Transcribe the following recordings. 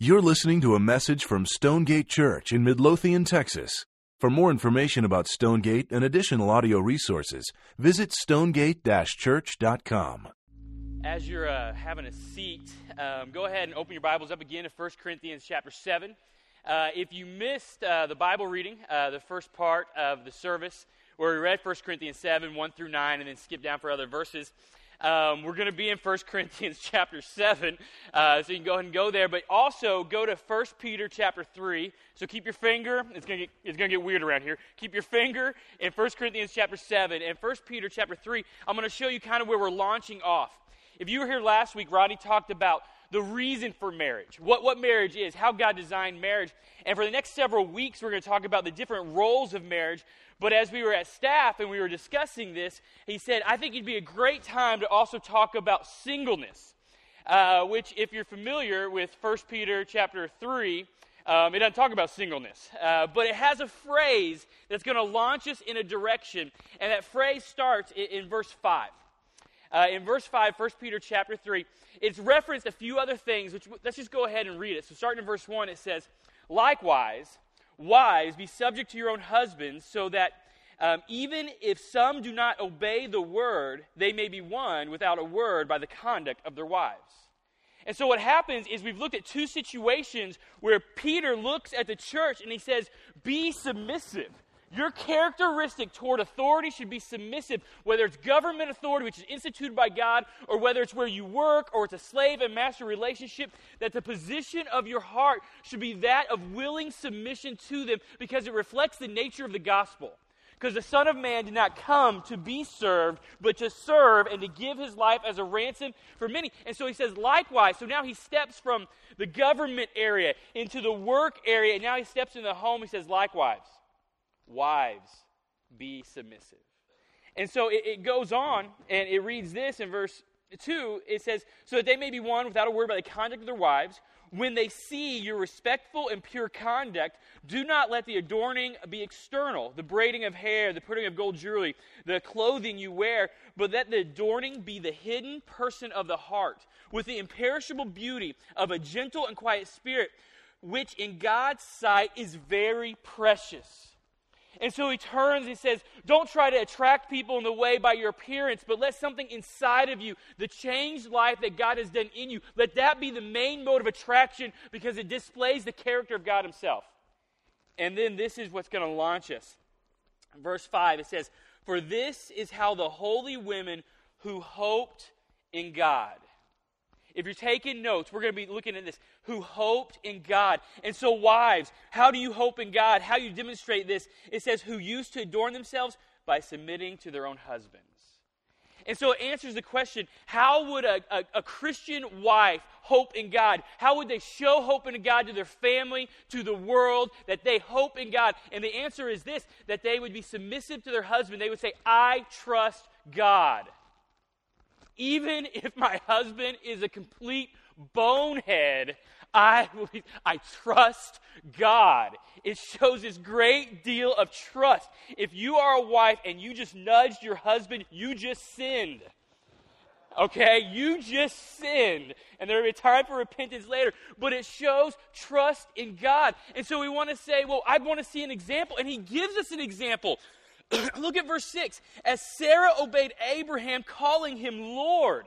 You're listening to a message from Stonegate Church in Midlothian, Texas. For more information about Stonegate and additional audio resources, visit stonegate church.com. As you're uh, having a seat, um, go ahead and open your Bibles up again to 1 Corinthians chapter 7. Uh, if you missed uh, the Bible reading, uh, the first part of the service, where we read 1 Corinthians 7, 1 through 9, and then skip down for other verses, um, we're going to be in 1 Corinthians chapter 7, uh, so you can go ahead and go there. But also go to 1 Peter chapter 3. So keep your finger, it's going to get, weird around here. Keep your finger in 1 Corinthians chapter 7 and 1 Peter chapter 3. I'm going to show you kind of where we're launching off. If you were here last week, Rodney talked about the reason for marriage, what, what marriage is, how God designed marriage. And for the next several weeks, we're going to talk about the different roles of marriage. But as we were at staff and we were discussing this, he said, I think it'd be a great time to also talk about singleness, uh, which, if you're familiar with 1 Peter chapter 3, um, it doesn't talk about singleness, uh, but it has a phrase that's going to launch us in a direction, and that phrase starts in, in verse 5. Uh, in verse 5, 1 Peter chapter 3, it's referenced a few other things, which let's just go ahead and read it. So, starting in verse 1, it says, Likewise, wives, be subject to your own husbands, so that um, even if some do not obey the word, they may be won without a word by the conduct of their wives. And so, what happens is we've looked at two situations where Peter looks at the church and he says, Be submissive. Your characteristic toward authority should be submissive, whether it's government authority, which is instituted by God, or whether it's where you work, or it's a slave and master relationship, that the position of your heart should be that of willing submission to them because it reflects the nature of the gospel. Because the Son of Man did not come to be served, but to serve and to give his life as a ransom for many. And so he says, likewise. So now he steps from the government area into the work area, and now he steps into the home. He says, likewise. Wives, be submissive. And so it, it, goes on, and it reads this in verse 2. It says, So that they may be won without a word by the conduct of their wives. When they see your respectful and pure conduct, do not let the adorning be external, the braiding of hair, the putting of gold jewelry, the clothing you wear, but let the adorning be the hidden person of the heart, with the imperishable beauty of a gentle and quiet spirit, which in God's sight is very precious. And so he turns and says, Don't try to attract people in the way by your appearance, but let something inside of you, the changed life that God has done in you, let that be the main mode of attraction because it displays the character of God Himself. And then this is what's going to launch us. Verse 5, it says, For this is how the holy women who hoped in God if you're taking notes, we're going to be looking at this. Who hoped in God. And so, wives, how do you hope in God? How you demonstrate this? It says, who used to adorn themselves by submitting to their own husbands. And so it answers the question how would a, a, a, Christian wife hope in God? How would they show hope in God to their family, to the world, that they hope in God? And the answer is this that they would be submissive to their husband. They would say, I trust God even if my husband is a complete bonehead, I, I trust God. It shows this great deal of trust. If you are a wife and you just nudged your husband, you just sinned. Okay? You just sinned. And there will be time for repentance later. But it shows trust in God. And so we want to say, well, I want to see an example. And he gives us an example. Look at verse 6. As Sarah obeyed Abraham, calling him Lord.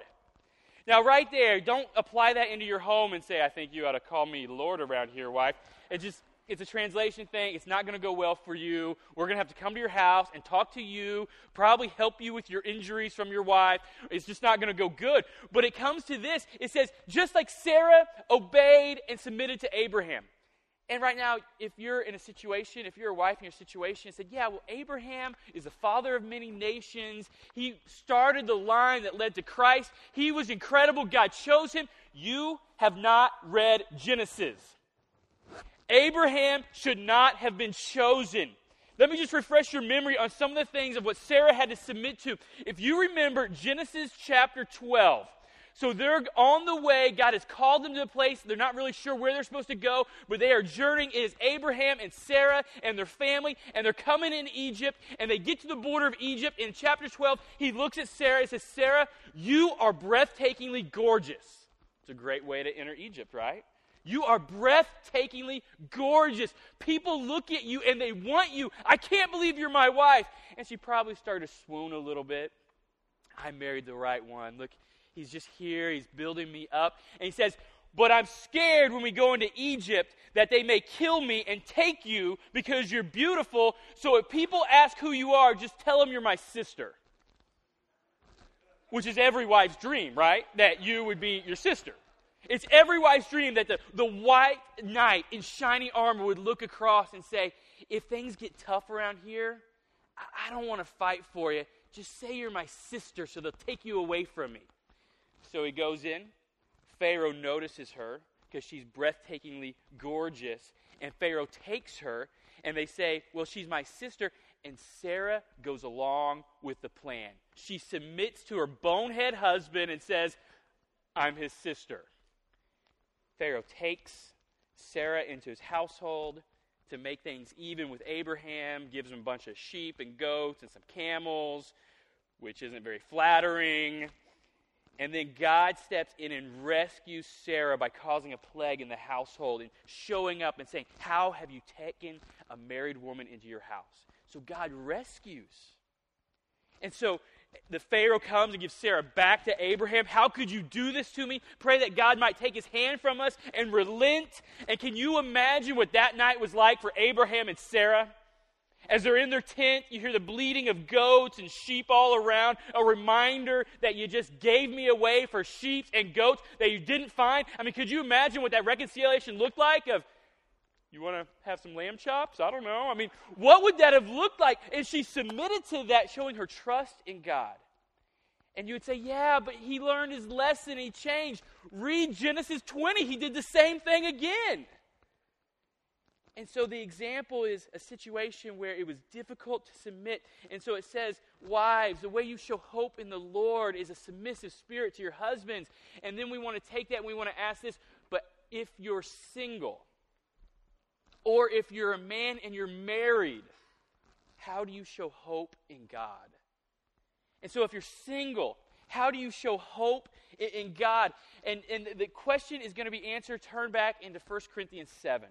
Now, right there, don't apply that into your home and say, I think you ought to call me Lord around here, wife. It just, it's a translation thing. It's not going to go well for you. We're going to have to come to your house and talk to you, probably help you with your injuries from your wife. It's just not going to go good. But it comes to this it says, just like Sarah obeyed and submitted to Abraham. And right now, if you're in a situation, if you're a wife in your situation, and said, Yeah, well, Abraham is the father of many nations. He started the line that led to Christ. He was incredible. God chose him. You have not read Genesis. Abraham should not have been chosen. Let me just refresh your memory on some of the things of what Sarah had to submit to. If you remember Genesis chapter 12, so they're on the way. God has called them to a place. They're not really sure where they're supposed to go, but they are journeying. It is Abraham and Sarah and their family, and they're coming in Egypt, and they get to the border of Egypt. In chapter 12, he looks at Sarah and says, Sarah, you are breathtakingly gorgeous. It's a great way to enter Egypt, right? You are breathtakingly gorgeous. People look at you and they want you. I can't believe you're my wife. And she probably started to swoon a little bit. I married the right one. Look, he's just here. He's building me up. And he says, But I'm scared when we go into Egypt that they may kill me and take you because you're beautiful. So if people ask who you are, just tell them you're my sister. Which is every wife's dream, right? That you would be your sister. It's every wife's dream that the, the white knight in shiny armor would look across and say, If things get tough around here, I, I don't want to fight for you. Just say you're my sister so they'll take you away from me. So he goes in. Pharaoh notices her because she's breathtakingly gorgeous. And Pharaoh takes her, and they say, Well, she's my sister. And Sarah goes along with the plan. She submits to her bonehead husband and says, I'm his sister. Pharaoh takes Sarah into his household to make things even with Abraham, gives him a bunch of sheep and goats and some camels, which isn't very flattering. And then God steps in and rescues Sarah by causing a plague in the household and showing up and saying, How have you taken a married woman into your house? So God rescues. And so the Pharaoh comes and gives Sarah back to Abraham. How could you do this to me? Pray that God might take his hand from us and relent. And can you imagine what that night was like for Abraham and Sarah? As they're in their tent, you hear the bleating of goats and sheep all around, a reminder that you just gave me away for sheep and goats that you didn't find. I mean, could you imagine what that reconciliation looked like? Of you want to have some lamb chops? I don't know. I mean, what would that have looked like? And she submitted to that, showing her trust in God. And you would say, yeah, but he learned his lesson, he changed. Read Genesis 20, he did the same thing again. And so the example is a situation where it was difficult to submit. And so it says, Wives, the way you show hope in the Lord is a submissive spirit to your husbands. And then we want to take that and we want to ask this, but if you're single, or if you're a man and you're married, how do you show hope in God? And so if you're single, how do you show hope in, God? And, and the question is going to be answered. Turn back into 1 Corinthians 7.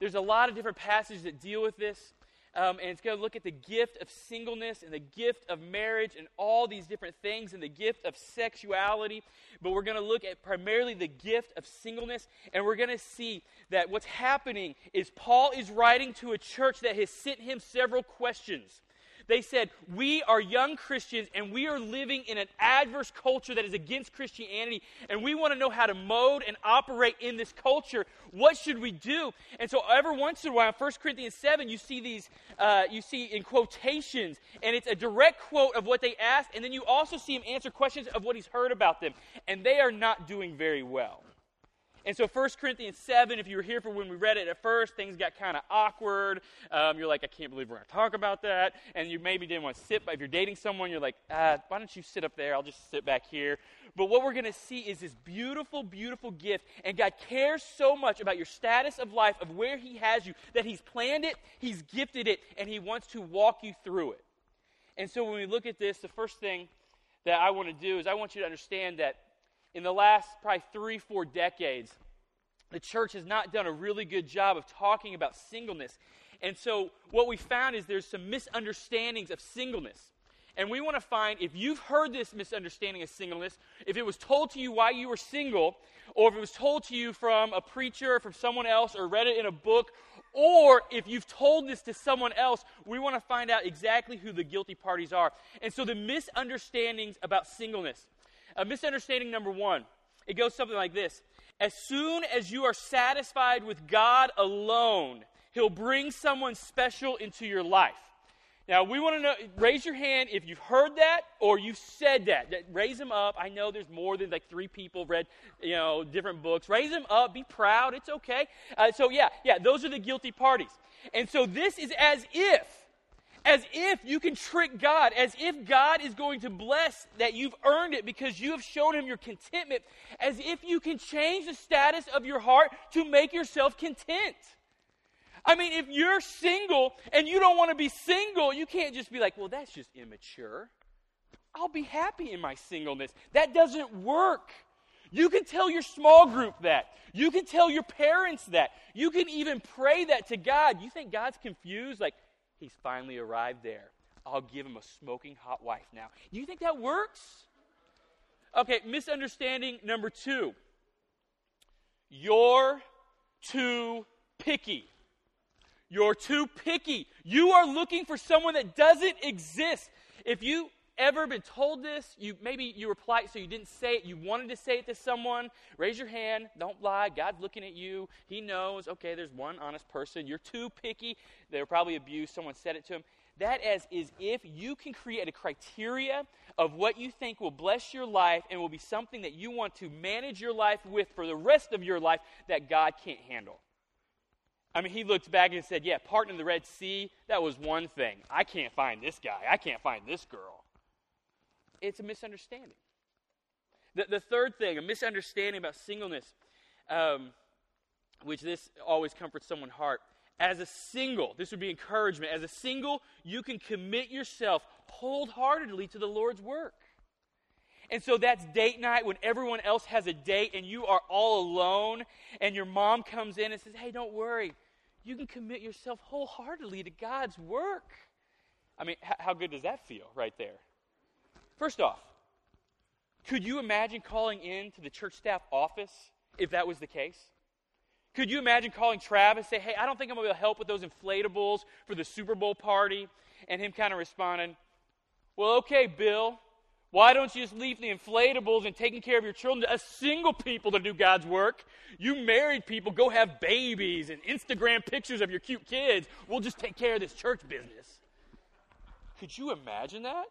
There's a lot of different passages that deal with this. Um, and it's going to look at the gift of singleness and the gift of marriage and all these different things and the gift of sexuality. But we're going to look at primarily the gift of singleness. And we're going to see that what's happening is Paul is writing to a church that has sent him several questions. They said, We are young Christians and we are living in an adverse culture that is against Christianity, and we want to know how to mode and operate in this culture. What should we do? And so, every once in a while, in 1 Corinthians 7, you see these, uh, you see in quotations, and it's a direct quote of what they asked, and then you also see him answer questions of what he's heard about them. And they are not doing very well. And so 1 Corinthians 7, if you were here for when we read it at first, things got kind of awkward. Um, you're like, I can't believe we're going to talk about that. And you maybe didn't want to sit, but if you're dating someone, you're like, ah, why don't you sit up there? I'll just sit back here. But what we're going to see is this beautiful, beautiful gift. And God cares so much about your status of life, of where He has you, that He's planned it, He's gifted it, and He wants to walk you through it. And so when we look at this, the first thing that I want to do is I want you to understand that in the last probably three, four decades, the church has not done a really good job of talking about singleness. And so, what we found is there's some misunderstandings of singleness. And we want to find if you've heard this misunderstanding of singleness, if it was told to you why you were single, or if it was told to you from a preacher from someone else, or read it in a book, or if you've told this to someone else, we want to find out exactly who the guilty parties are. And so, the misunderstandings about singleness. A misunderstanding number one, it goes something like this As soon as you are satisfied with God alone, He'll bring someone special into your life. Now, we want to know, raise your hand if you've heard that or you've said that. Raise them up. I know there's more than like three people read, you know, different books. Raise them up. Be proud. It's okay. Uh, so, yeah, yeah, those are the guilty parties. And so this is as if as if you can trick God, as if God is going to bless that you've earned it because you have shown Him your contentment, as if you can change the status of your heart to make yourself content. I mean, if you're single and you don't want to be single, you can't just be like, well, that's just immature. I'll be happy in my singleness. That doesn't work. You can tell your small group that. You can tell your parents that. You can even pray that to God. You think God's confused? Like, he's finally arrived there. I'll give him a smoking hot wife now. Do you think that works? Okay, misunderstanding number two. You're too picky. You're too picky. You are looking for someone that doesn't exist. If you ever been told this, you maybe you were polite so you didn't say it, you wanted to say it to someone, raise your hand, don't lie. God's looking at you. He knows, okay, there's one honest person. You're too picky. They were probably abused. Someone said it to him. That as is if you can create a criteria of what you think will bless your life and will be something that you want to manage your life with for the rest of your life that God can't handle. I mean, he looked back and said, Yeah, parting the Red Sea, that was one thing. I can't find this guy. I can't find this girl. It's a misunderstanding. The, the third thing, a misunderstanding about singleness, um, which this always comforts someone's heart, as a single, this would be encouragement. As a single, you can commit yourself wholeheartedly to the Lord's work. And so that's date night when everyone else has a date and you are all alone, and your mom comes in and says, Hey, don't worry. You can commit yourself wholeheartedly to God's work. I mean, how good does that feel right there? First off, could you imagine calling in to the church staff office if that was the case? Could you imagine calling Travis, and say, hey, I don't think I'm going to be able to help with those inflatables for the Super Bowl party? And him kind of responding, well, okay, Bill, why don't you just leave the inflatables and taking care of your children to us single people to do God's work? You married people, go have babies and Instagram pictures of your cute kids. We'll just take care of this church business. Could you imagine that?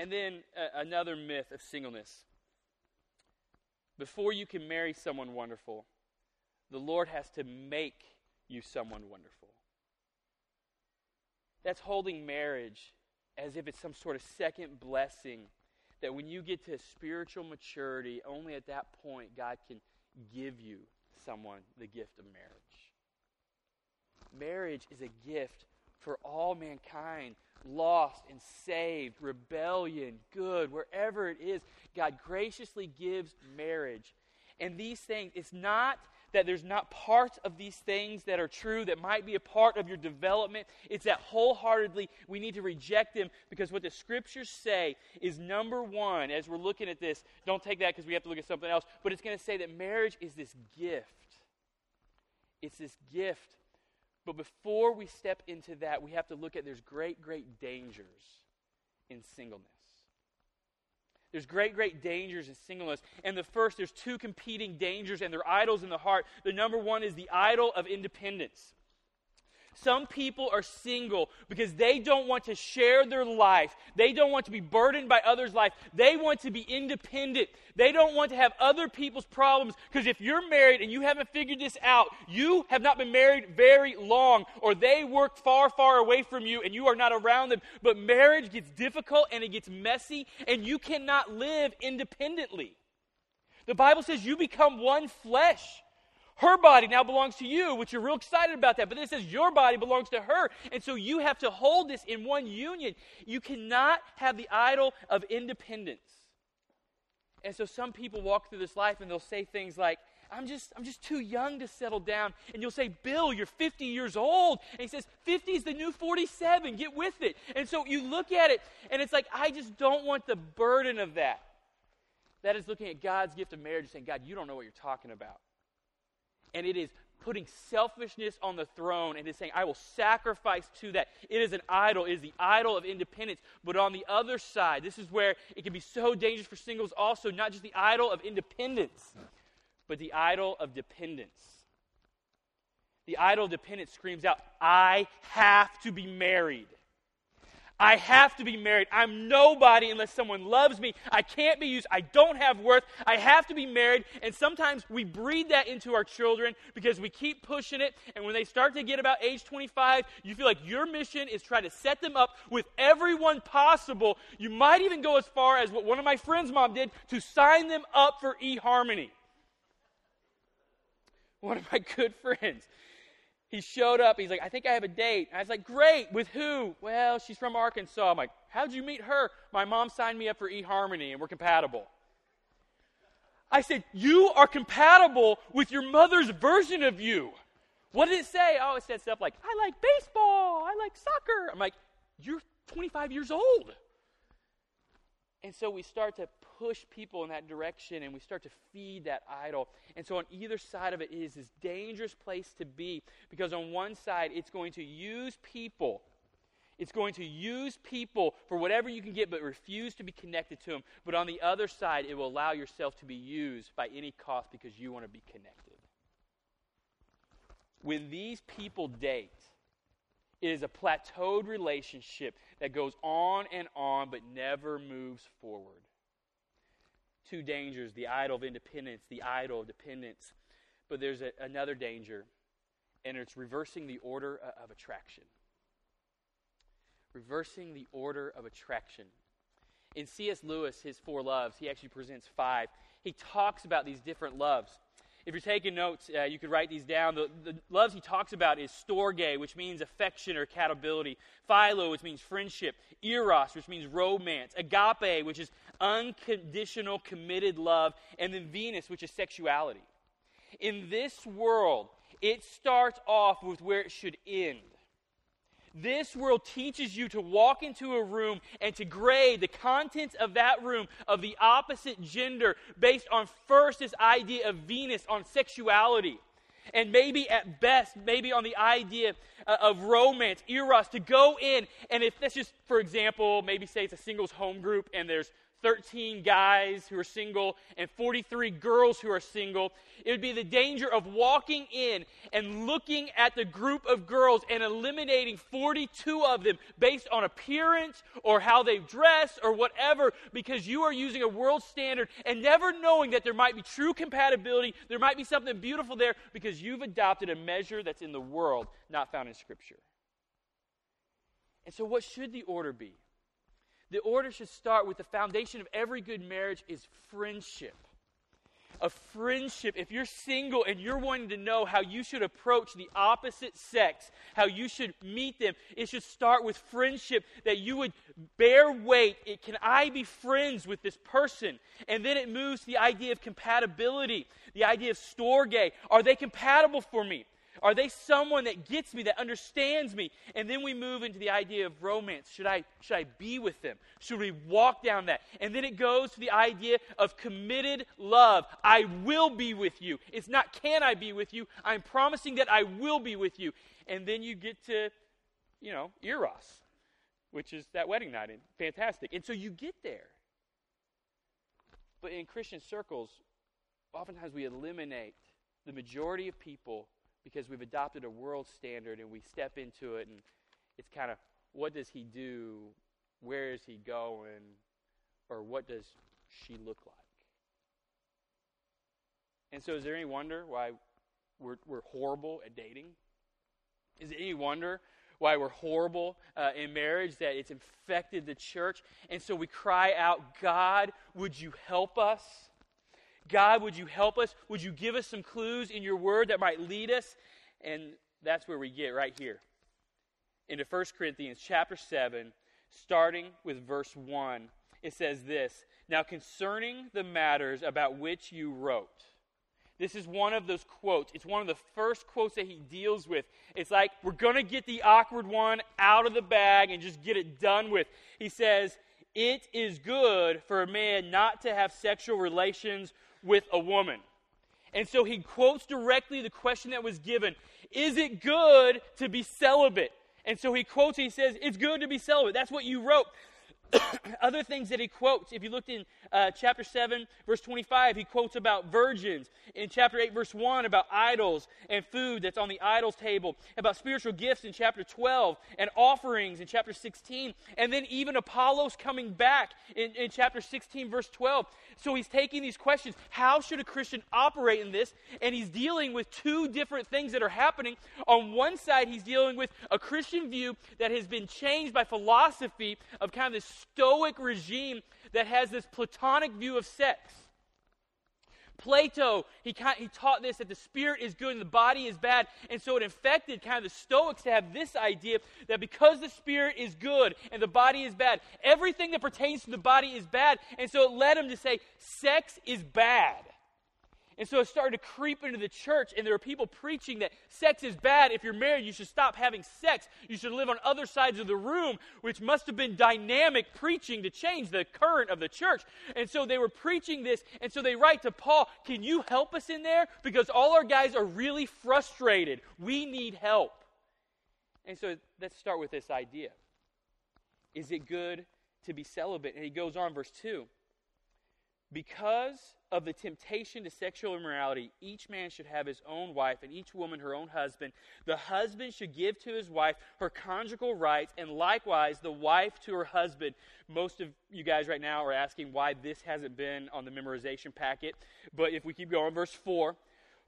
And then uh, another myth of singleness before you can marry someone wonderful, the Lord has to make you someone wonderful. That's holding marriage as if it's some sort of second blessing that when you get to spiritual maturity, only at that point God can give you someone the gift of marriage. Marriage is a gift for all mankind lost and saved, rebellion, good, wherever it is, God graciously gives marriage. And these things, it's not that there's not parts of these things that are true that might be a part of your development. It's that wholeheartedly we need to reject them because what the scriptures say is number one, as we're looking at this, don't take that because we have to look at something else, but it's going to say that marriage is this gift. It's this gift but before we step into that, we have to look at there's great, great dangers in singleness. There's great, great dangers in singleness. And the first, there's two competing dangers, and they're idols in the heart. The number one is the idol of independence. Some people are single because they don't want to share their life. They don't want to be burdened by others' life. They want to be independent. They don't want to have other people's problems because if you're married and you haven't figured this out, you have not been married very long or they work far, far away from you and you are not around them. But marriage gets difficult and it gets messy and you cannot live independently. The Bible says you become one flesh. Her body now belongs to you, which you're real excited about that. But then it says your body belongs to her. And so you have to hold this in one union. You cannot have the idol of independence. And so some people walk through this life and they'll say things like, I'm just, I'm just too young to settle down. And you'll say, Bill, you're 50 years old. And he says, 50 is the new 47. Get with it. And so you look at it, and it's like, I just don't want the burden of that. That is looking at God's gift of marriage and saying, God, you don't know what you're talking about and it is putting selfishness on the throne and is saying, I will sacrifice to that. It is an idol. It is the idol of independence. But on the other side, this is where it can be so dangerous for singles also, not just the idol of independence, but the idol of dependence. The idol of dependence screams out, I have to be married. I have to be married. I'm nobody unless someone loves me. I can't be used. I don't have worth. I have to be married. And sometimes we breed that into our children because we keep pushing it. And when they start to get about age 25, you feel like your mission is try to set them up with everyone possible. You might even go as far as what one of my friends' mom did to sign them up for eHarmony. One of my good friends he showed up. He's like, I think I have a date. I was like, Great. With who? Well, she's from Arkansas. I'm like, How'd you meet her? My mom signed me up for eHarmony, and we're compatible. I said, You are compatible with your mother's version of you. What did it say? Oh, it said stuff like, I like baseball, I like soccer. I'm like, You're 25 years old. And so we start to push people in that direction and we start to feed that idol. And so on either side of it is this dangerous place to be because on one side it's going to use people. It's going to use people for whatever you can get but refuse to be connected to them. But on the other side, it will allow yourself to be used by any cost because you want to be connected. When these people date, it is a plateaued relationship that goes on and on but never moves forward. Two dangers the idol of independence, the idol of dependence. But there's a, another danger, and it's reversing the order of attraction. Reversing the order of attraction. In C.S. Lewis, his four loves, he actually presents five. He talks about these different loves. If you're taking notes, uh, you could write these down. The, the, loves he talks about is storge, which means affection or compatibility, philo, which means friendship, eros, which means romance, agape, which is unconditional, committed love, and then Venus, which is sexuality. In this world, it starts off with where it should end. This world teaches you to walk into a room and to grade the contents of that room of the opposite gender based on first this idea of Venus, on sexuality. And maybe at best, maybe on the idea uh, of romance, eros, to go in. And if that's just, for example, maybe say it's a singles home group and there's 13 guys who are single and 43 girls who are single. It would be the danger of walking in and looking at the group of girls and eliminating 42 of them based on appearance or how they dress or whatever because you are using a world standard and never knowing that there might be true compatibility, there might be something beautiful there because you've adopted a measure that's in the world, not found in Scripture. And so, what should the order be? The order should start with the foundation of every good marriage is friendship. A friendship, if you're single and you're wanting to know how you should approach the opposite sex, how you should meet them, it should start with friendship that you would bear weight. It, can I be friends with this person? And then it moves to the idea of compatibility, the idea of storge. Are they compatible for me? Are they someone that gets me, that understands me? And then we move into the idea of romance. Should I, should I be with them? Should we walk down that? And then it goes to the idea of committed love. I will be with you. It's not can I be with you. I'm promising that I will be with you. And then you get to, you know, Eros, which is that wedding night. And fantastic. And so you get there. But in Christian circles, oftentimes we eliminate the majority of people because we've adopted a world standard and we step into it and it's kind of what does he do? Where is he going? Or what does she look like? And so, is there any wonder why we're, we're horrible at dating? Is it any wonder why we're horrible uh, in marriage, that it's infected the church? And so we cry out, God, would you help us? God, would you help us? Would you give us some clues in your word that might lead us? And that's where we get right here. Into 1 Corinthians chapter 7, starting with verse 1. It says this Now concerning the matters about which you wrote, this is one of those quotes. It's one of the first quotes that he deals with. It's like, we're going to get the awkward one out of the bag and just get it done with. He says, It is good for a man not to have sexual relations with a woman. And so he quotes directly the question that was given Is it good to be celibate? And so he quotes, he says, It's good to be celibate. That's what you wrote. Other things that he quotes, if you looked in uh, chapter 7, verse 25, he quotes about virgins. In chapter 8, verse 1, about idols and food that's on the idol's table. About spiritual gifts in chapter 12, and offerings in chapter 16. And then even Apollos coming back in, in chapter 16, verse 12. So he's taking these questions. How should a Christian operate in this? And he's dealing with two different things that are happening. On one side, he's dealing with a Christian view that has been changed by philosophy of kind of this Stoic regime that has this Platonic view of sex. Plato, he, he taught this that the spirit is good and the body is bad. And so it infected kind of the Stoics to have this idea that because the spirit is good and the body is bad, everything that pertains to the body is bad. And so it led them to say sex is bad. And so it started to creep into the church, and there were people preaching that sex is bad. If you're married, you should stop having sex. You should live on other sides of the room, which must have been dynamic preaching to change the current of the church. And so they were preaching this, and so they write to Paul, Can you help us in there? Because all our guys are really frustrated. We need help. And so let's start with this idea Is it good to be celibate? And he goes on, verse 2 because of the temptation to sexual immorality, each man should have his own wife and each woman her own husband. The husband should give to his wife her conjugal rights, and likewise the wife to her husband. Most of you guys right now are asking why this hasn't been on the memorization packet. But if we keep going, verse 4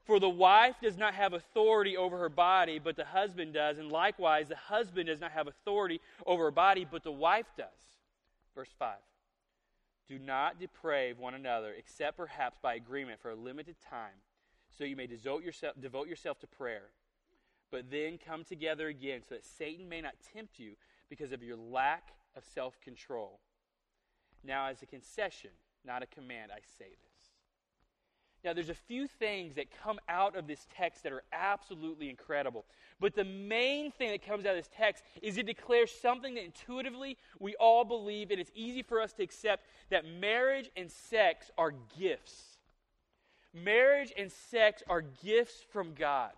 For the wife does not have authority over her body, but the husband does, and likewise the husband does not have authority over her body, but the wife does. Verse 5. Do not deprave one another, except perhaps by agreement for a limited time, so you may devote yourself, devote yourself to prayer. But then come together again, so that Satan may not tempt you because of your lack of self control. Now, as a concession, not a command, I say this. Now, there's a few things that come out of this text that are absolutely incredible. But the main thing that comes out of this text is it declares something that intuitively we all believe, and it's easy for us to accept that marriage and sex are gifts. Marriage and sex are gifts from God.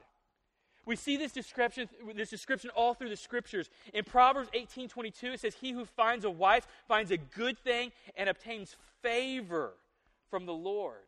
We see this description, this description all through the scriptures. In Proverbs 18 22, it says, He who finds a wife finds a good thing and obtains favor from the Lord.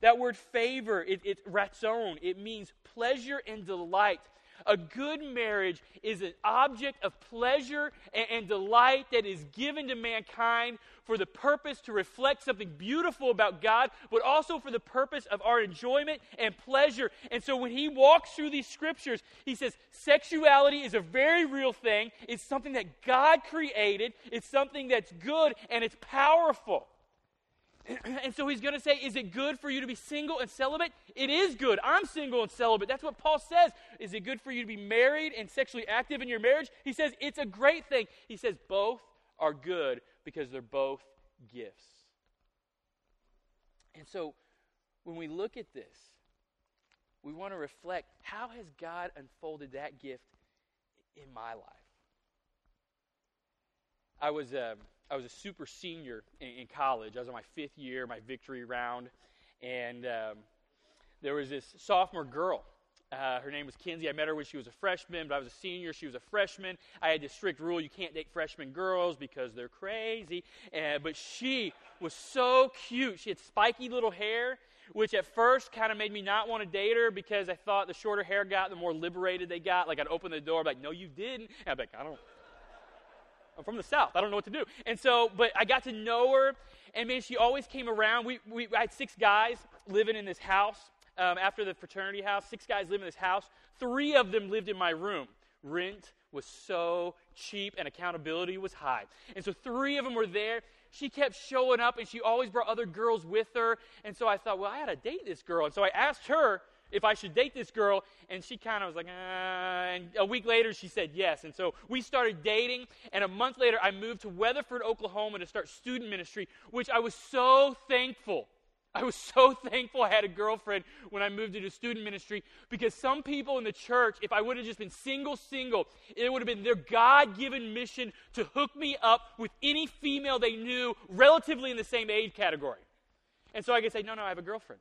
That word favor, it, it's ratzon. It means pleasure and delight. A good marriage is an object of pleasure and, and, delight that is given to mankind for the purpose to reflect something beautiful about God, but also for the purpose of our enjoyment and pleasure. And so when he walks through these scriptures, he says sexuality is a very real thing. It's something that God created, it's something that's good, and it's powerful. And so he's going to say, Is it good for you to be single and celibate? It is good. I'm single and celibate. That's what Paul says. Is it good for you to be married and sexually active in your marriage? He says, It's a great thing. He says, Both are good because they're both gifts. And so when we look at this, we want to reflect how has God unfolded that gift in my life? I was. Uh, I was a super senior in, in, college. I was on my fifth year, my victory round, and um, there was this sophomore girl. Uh, her name was Kinsey. I met her when she was a freshman, but I was a senior. She was a freshman. I had this strict rule: you can't date freshman girls because they're crazy. But she was so cute. She had spiky little hair, which at first kind of made me not want to date her because I thought the shorter hair got, the more liberated they got. Like I'd open the door, like, "No, you didn't." And I'd be like, "I don't." I'm from the South. I don't know what to do. And so, but I got to know her, and man, she always came around. We, we I had six guys living in this house um, after the fraternity house. Six guys living in this house. Three of them lived in my room. Rent was so cheap, and accountability was high. And so, three of them were there. She kept showing up, and she always brought other girls with her. And so I thought, well, I had to date this girl. And so I asked her if I should date this girl. And she kind of was like, uh, and a week later she said yes. And so we started dating. And a month later, I moved to Weatherford, Oklahoma to start student ministry, which I was so thankful. I was so thankful I had a girlfriend when I moved into student ministry because some people in the church, if I would have just been single, single, it would have been their God given mission to hook me up with any female they knew relatively in the same age category. And so I could say, no, no, I have a girlfriend.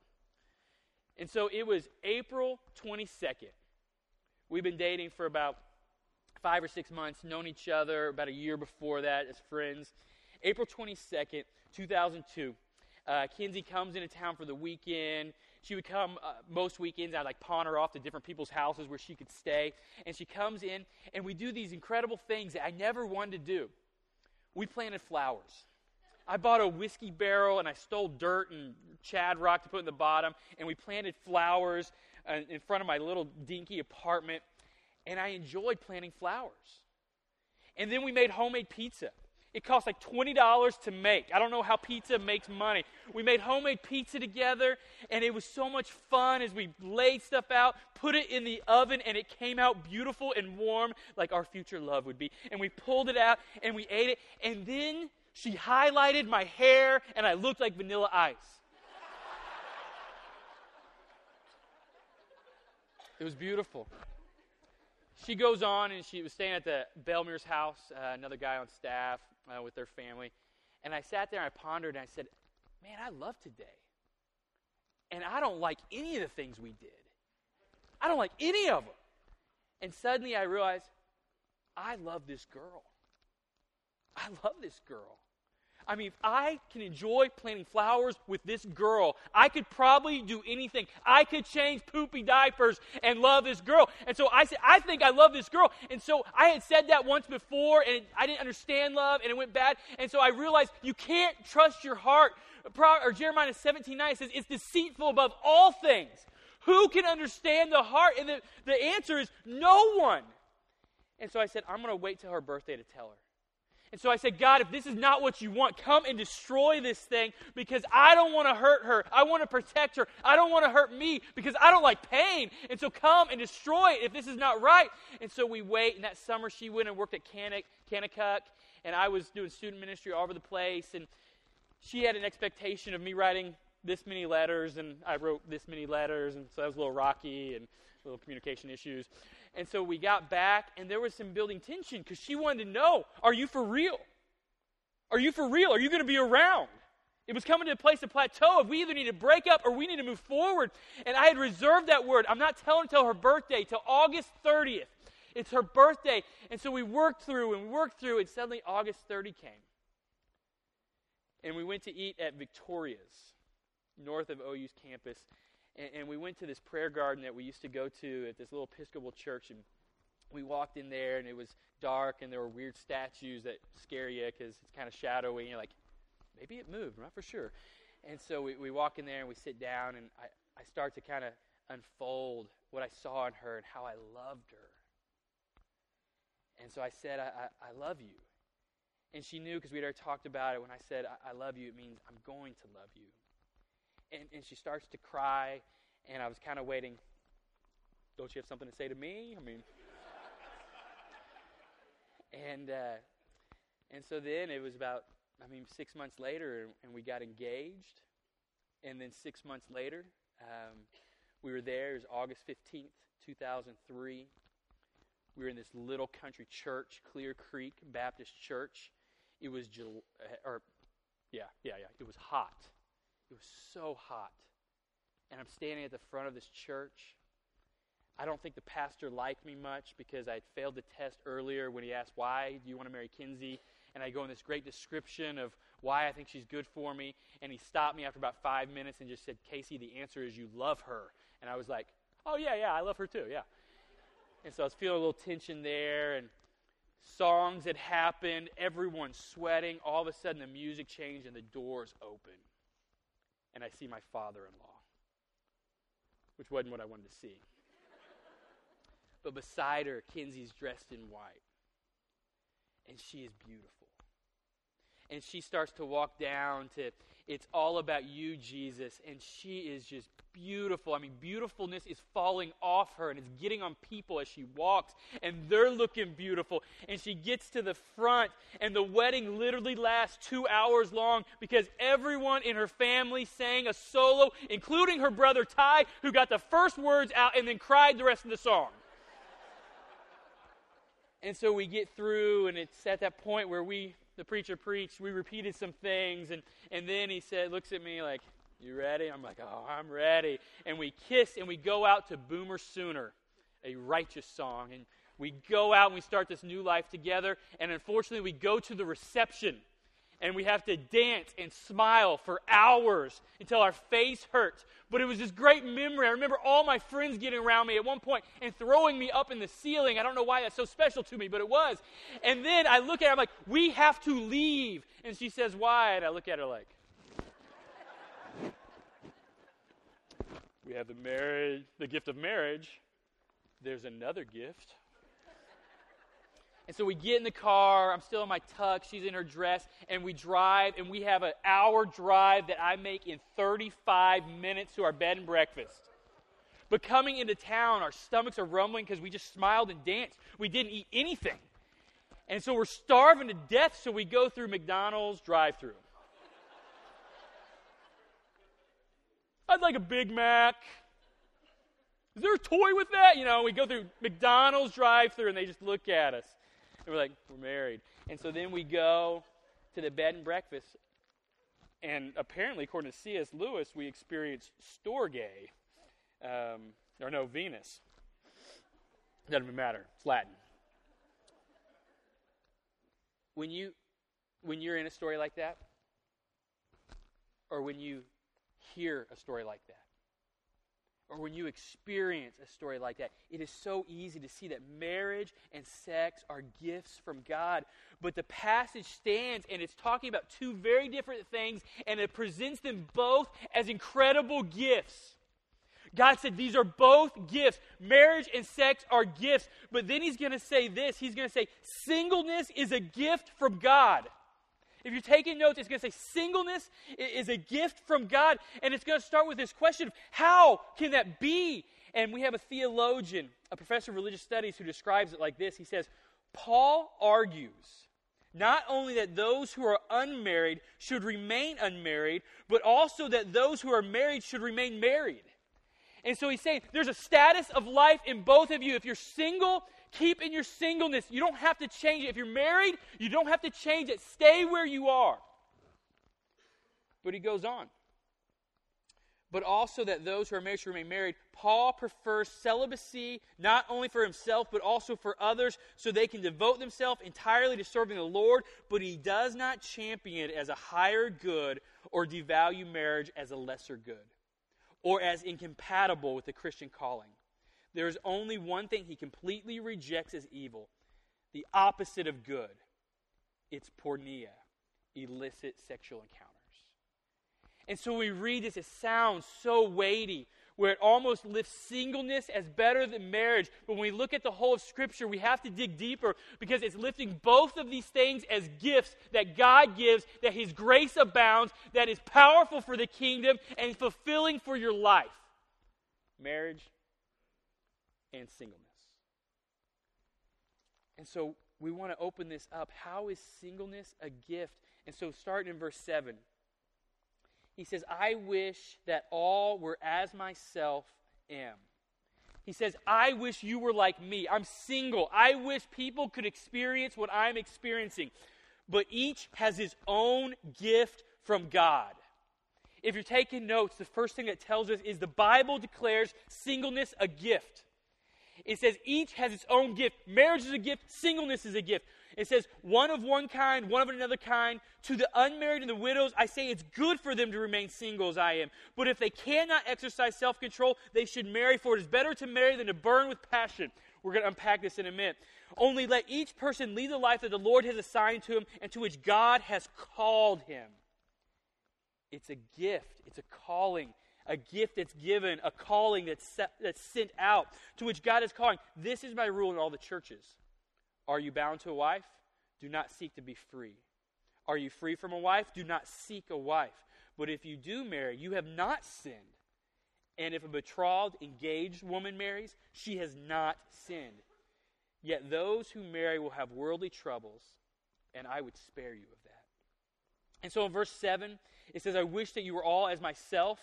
And so it was April 22nd. We've been dating for about five or six months, known each other about a year before that as friends. April 22nd, 2002. Uh, Kinsey comes into town for the weekend. She would come uh, most weekends. I'd like pawn her off to different people's houses where she could stay. And she comes in, and we do these incredible things that I never wanted to do. We planted flowers. I bought a whiskey barrel and I stole dirt and chat rock to put in the bottom, and we planted flowers uh, in front of my little dinky apartment, and I enjoyed planting flowers. And then we made homemade pizza. It cost like $20 to make. I don't know how pizza makes money. We made homemade pizza together, and it was so much fun as we laid stuff out, put it in the oven, and it came out beautiful and warm like our future love would be. And we pulled it out, and we ate it, and then she highlighted my hair, and I looked like vanilla ice. It was beautiful. She goes on and she was staying at the Belmere's house, uh, another guy on staff uh, with their family. And I sat there and I pondered and I said, Man, I love today. And I don't like any of the things we did. I don't like any of them. And suddenly I realized, I love this girl. I love this girl. I mean, if I can enjoy planting flowers with this girl, I could probably do anything. I could change poopy diapers and love this girl. And so I said, I think I love this girl. And so I had said that once before, and I didn't understand love, and it went bad. And so I realized you can't trust your heart. Or Jeremiah 17 9 says, It's deceitful above all things. Who can understand the heart? And the, the answer is no one. And so I said, I'm going to wait till her birthday to tell her. And so I said, God, if this is not what you want, come and destroy this thing because I don't want to hurt her. I want to protect her. I don't want to hurt me because I don't like pain. And so come and destroy it if this is not right. And so we wait. And that summer she went and worked at Kanakuk, and I was doing student ministry all over the place. And she had an expectation of me writing this many letters, and I wrote this many letters. And so that was a little rocky and little communication issues. And so we got back, and there was some building tension because she wanted to know Are you for real? Are you for real? Are you going to be around? It was coming to a place of plateau of we either need to break up or we need to move forward. And I had reserved that word. I'm not telling until her birthday, till August 30th. It's her birthday. And so we worked through and worked through, and suddenly August 30 came. And we went to eat at Victoria's, north of OU's campus and, and we went to this prayer garden that we used to go to at this little Episcopal church, and we walked in there, and it was dark, and there were weird statues that scare you because it's kind of shadowy. And you're like, maybe it moved, I'm not for sure. And so we, we walk in there and we sit down, and I, I start to kind of unfold what I saw in her and how I loved her. And so I said, I, I, I love you. And she knew because we'd already talked about it. When I said, I, I love you, it means I'm going to love you and, and she starts to cry, and I was kind of waiting. Don't you have something to say to me? I mean, and uh, and so then it was about, I mean, six months later, and we got engaged, and then six months later, um, we were there. It was August fifteenth, two thousand three. We were in this little country church, Clear Creek Baptist Church. It was, July, or yeah, yeah, yeah. It was hot. It was so hot. And I'm standing at the front of this church. I don't think the pastor liked me much because I had failed the test earlier when he asked, Why do you want to marry Kinsey? And I go in this great description of why I think she's good for me. And he stopped me after about five minutes and just said, Casey, the answer is you love her. And I was like, Oh, yeah, yeah, I love her too, yeah. And so I was feeling a little tension there, and songs had happened, everyone's sweating. All of a sudden, the music changed and the doors opened and I see my father in law, which wasn't what I wanted to see. But beside her, Kinsey's dressed in white, and she is beautiful. And she starts to walk down to it's all about you, Jesus. And she is just beautiful. I mean, beautifulness is falling off her and it's getting on people as she walks, and they're looking beautiful. And she gets to the front, and the wedding literally lasts two hours long because everyone in her family sang a solo, including her brother Ty, who got the first words out and then cried the rest of the song. And so we get through, and it's at that point where we the preacher preached, we repeated some things, and, and then he said, looks at me like, You ready? I'm like, Oh, I'm ready. And we kiss and we go out to Boomer Sooner, a righteous song. And we go out and we start this new life together. And unfortunately, we go to the reception and we have to dance and smile for hours until our face hurts. But it was this great memory. I remember all my friends getting around me at one point and throwing me up in the ceiling. I don't know why that's so special to me, but it was. And then I look at her, I'm like, we have to leave. And she says, why? And I look at her like, we have the marriage, the gift of marriage. There's another gift. And so we get in the car. I'm still in my tux. She's in her dress. And we drive, and we have an hour drive that I make in 35 minutes to our bed and breakfast. But coming into town, our stomachs are rumbling because we just smiled and danced. We didn't eat anything. And so we're starving to death, so we go through McDonald's drive through. I'd like a Big Mac. Is there a toy with that? You know, we go through McDonald's drive through and they just look at us. And we're like, we're married. And so then we go to the bed and breakfast. And apparently, according to C.S. Lewis, we experience storge. Um, or no, Venus. Doesn't even matter. It's Latin. When you when you're in a story like that, or when you hear a story like that, or when you experience a story like that, it is so easy to see that marriage and sex are gifts from God. But the passage stands and it's talking about two very different things, and it presents them both as incredible gifts. God said these are both gifts. Marriage and sex are gifts. But then he's going to say this He's going to say, singleness is a gift from God. If you're taking notes, it's going to say singleness is a gift from God. And it's going to start with this question of how can that be? And we have a theologian, a professor of religious studies, who describes it like this. He says, Paul argues not only that those who are unmarried should remain unmarried, but also that those who are married should remain married. And so he's saying there's a status of life in both of you. If you're single, keep in your singleness. You don't have to change it. If you're married, you don't have to change it. Stay where you are. But he goes on. But also that those who are married should remain married. Paul prefers celibacy not only for himself, but also for others, so they can devote themselves entirely to serving the Lord. But he does not champion it as a higher good or devalue marriage as a lesser good or as incompatible with the Christian calling. There is only one thing he completely rejects as evil the opposite of good it's porneia, illicit sexual encounters. And so we read this, it sounds so weighty, where it almost lifts singleness as better than marriage. But when we look at the whole of Scripture, we have to dig deeper because it's lifting both of these things as gifts that God gives, that His grace abounds, that is powerful for the kingdom and fulfilling for your life marriage and singleness. And so we want to open this up. How is singleness a gift? And so, starting in verse 7. He says, I wish that all were as myself am. He says, I wish you were like me. I'm single. I wish people could experience what I'm experiencing. But each has his own gift from God. If you're taking notes, the first thing that tells us is the Bible declares singleness a gift. It says each has its own gift. Marriage is a gift, singleness is a gift. It says, one of one kind, one of another kind. To the unmarried and the widows, I say it's good for them to remain single as I am. But if they cannot exercise self control, they should marry, for it is better to marry than to burn with passion. We're going to unpack this in a minute. Only let each person lead the life that the Lord has assigned to him and to which God has called him. It's a gift, it's a calling a gift that's given, a calling that's, set, that's sent out, to which God is calling. This is my rule in all the churches. Are you bound to a wife? Do not seek to be free. Are you free from a wife? Do not seek a wife. But if you do marry, you have not sinned. And if a betrothed, engaged woman marries, she has not sinned. Yet those who marry will have worldly troubles, and I would spare you of that. And so in verse 7, it says, I wish that you were all as myself,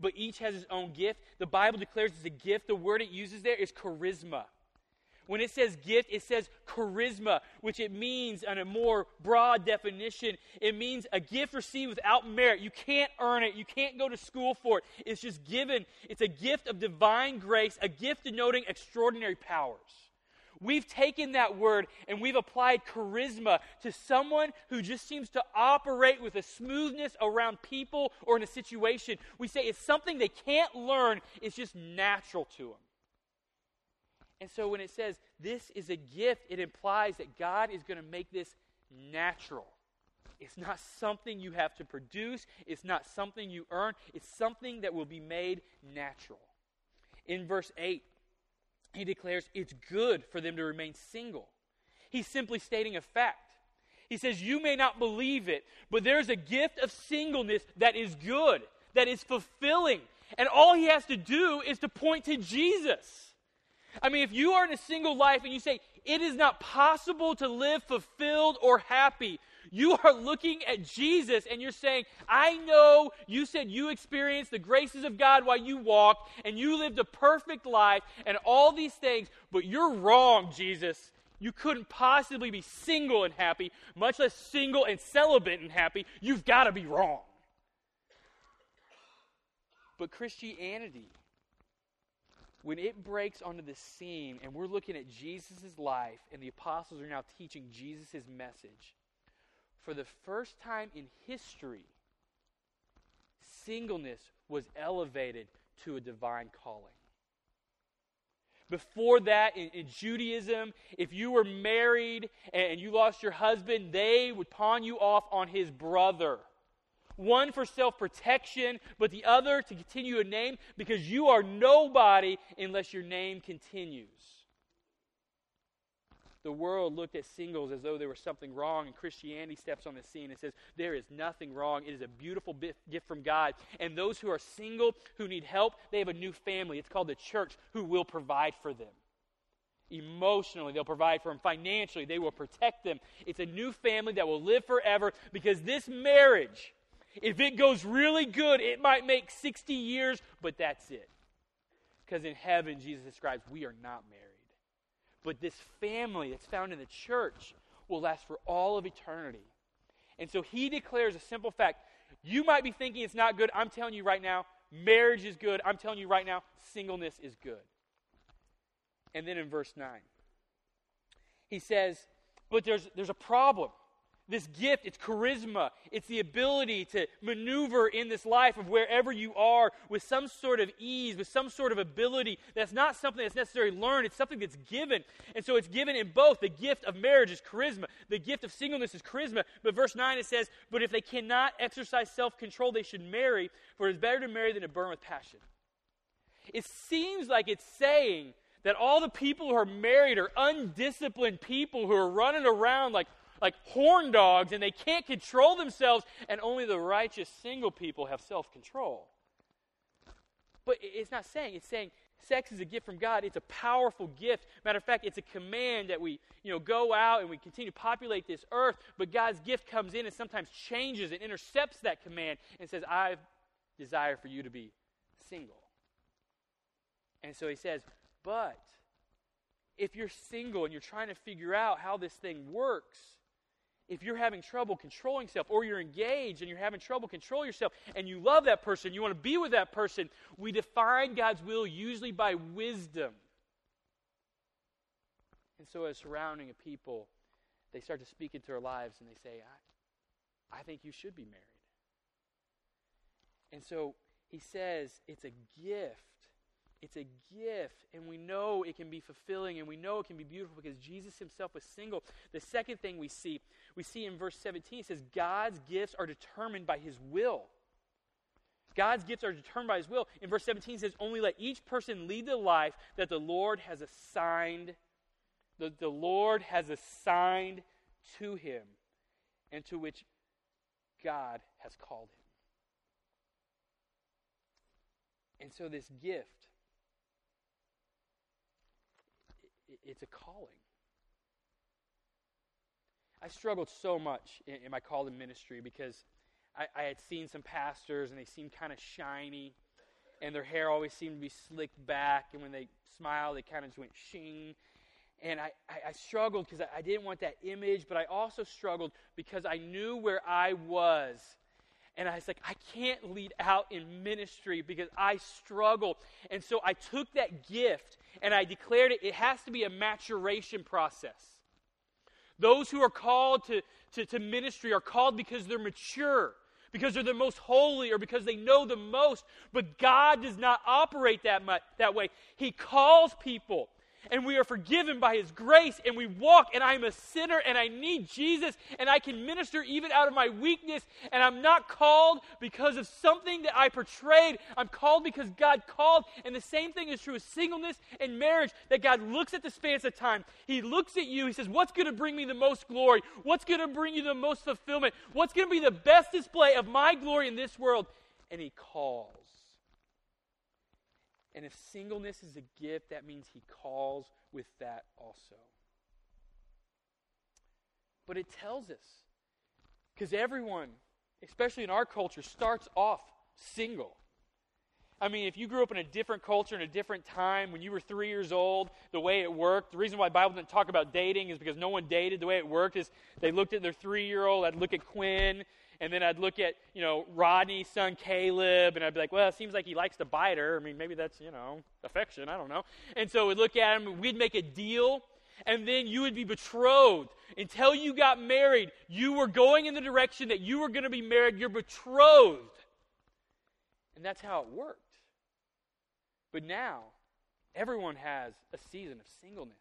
but each has his own gift. The Bible declares it's a gift. The word it uses there is charisma. When it says gift, it says charisma, which it means, on a more broad definition, it means a gift received without merit. You can't earn it, you can't go to school for it. It's just given. It's a gift of divine grace, a gift denoting extraordinary powers. We've taken that word and we've applied charisma to someone who just seems to operate with a smoothness around people or in a situation. We say it's something they can't learn, it's just natural to them. And so when it says this is a gift, it implies that God is going to make this natural. It's not something you have to produce, it's not something you earn, it's something that will be made natural. In verse 8, he declares it's good for them to remain single. He's simply stating a fact. He says, You may not believe it, but there's a gift of singleness that is good, that is fulfilling. And all he has to do is to point to Jesus. I mean, if you are in a single life and you say, it is not possible to live fulfilled or happy, You are looking at Jesus and you're saying, I know you said you experienced the graces of God while you walked and you lived a perfect life and all these things, but you're wrong, Jesus. You couldn't possibly be single and happy, much less single and celibate and happy. You've got to be wrong. But Christianity, when it breaks onto the scene and we're looking at Jesus' life and the apostles are now teaching Jesus' message, for the first time in history, singleness was elevated to a divine calling. Before that, in, in, Judaism, if you were married and you lost your husband, they would pawn you off on his brother. One for self protection, but the other to continue a name because you are nobody unless your name continues. The world looked at singles as though there was something wrong, and Christianity steps on the scene and says, There is nothing wrong. It is a beautiful gift from God. And those who are single, who need help, they have a new family. It's called the church, who will provide for them. Emotionally, they'll provide for them. Financially, they will protect them. It's a new family that will live forever because this marriage, if it goes really good, it might make 60 years, but that's it. Because in heaven, Jesus describes we are not married. But this family that's found in the church will last for all of eternity. And so he declares a simple fact. You might be thinking it's not good. I'm telling you right now, marriage is good. I'm telling you right now, singleness is good. And then in verse 9, he says, But there's, there's a problem this gift, it's charisma. It's the ability to maneuver in this life of wherever you are with some sort of ease, with some sort of ability. That's not something that's necessarily learned, it's something that's given. And so it's given in both. The gift of marriage is charisma, the gift of singleness is charisma. But verse 9 it says, But if they cannot exercise self control, they should marry, for it is better to marry than to burn with passion. It seems like it's saying that all the people who are married are undisciplined people who are running around like like horn dogs and they can't control themselves, and only the righteous single people have self control. But it's not saying, it's saying sex is a gift from God. It's a powerful gift. Matter of fact, it's a command that we, you know, go out and we continue to populate this earth, but God's gift comes in and sometimes changes and intercepts that command and says, I desire for you to be single. And so he says, but if you're single and you're trying to figure out how this thing works, if you're having trouble controlling yourself or you're engaged and you're having trouble controlling yourself and you love that person, you want to be with that person, we define God's will usually by wisdom. And so, as surrounding a people, they start to speak into our lives and they say, I, I think you should be married. And so he says it's a gift it's a gift, and we know it can be fulfilling, and we know it can be beautiful because Jesus himself was single. The second thing we see, we see in verse 17, it says, God's gifts are determined by his will. God's gifts are determined by his will. In verse 17 it says, Only let each person lead the life that the Lord has assigned, the, the Lord has assigned to him, and to which God has called him. And so this gift it's a calling. I struggled so much in, in my to ministry because I, I, had seen some pastors and they seemed kind of shiny, and their hair always seemed to be slicked back, and when they smiled, they kind of just went shing. And I, I, I struggled because I, I didn't want that image, but I also struggled because I knew where I was and I was like, I can't lead out in ministry because I struggle. And so I took that gift and I declared it, it has to be a maturation process. Those who are called to, to, to ministry are called because they're mature, because they're the most holy, or because they know the most. But God does not operate that, much, that way. He calls people and we are forgiven by His grace, and we walk, and I'm a sinner, and I need Jesus, and I can minister even out of my weakness, and I'm not called because of something that I portrayed. I'm called because God called, and the same thing is true of singleness and marriage, that God looks at the span of time. He looks at you, He says, What's going to bring me the most glory? What's going to bring you the most fulfillment? What's going to be the best display of my glory in this world? And He calls. And if singleness is a gift, that means he calls with that also. But it tells us Because everyone, especially in our culture, starts off single. I mean, if you grew up in a different culture in a different time, when you were three years old, the way it worked, the reason why the Bible didn't talk about dating is because no one dated. The way it worked is they looked at their three year old, I'd look at Quinn, and then I'd look at, you know, Rodney's son Caleb, and I'd be like, well, it seems like he likes to bite her. I mean, maybe that's, you know, affection. I don't know. And so we'd look at him, we'd make a deal, and then you would be betrothed. Until you got married, you were going in the direction that you were going to be married. You're betrothed. And that's how it worked. But now, everyone has a season of singleness.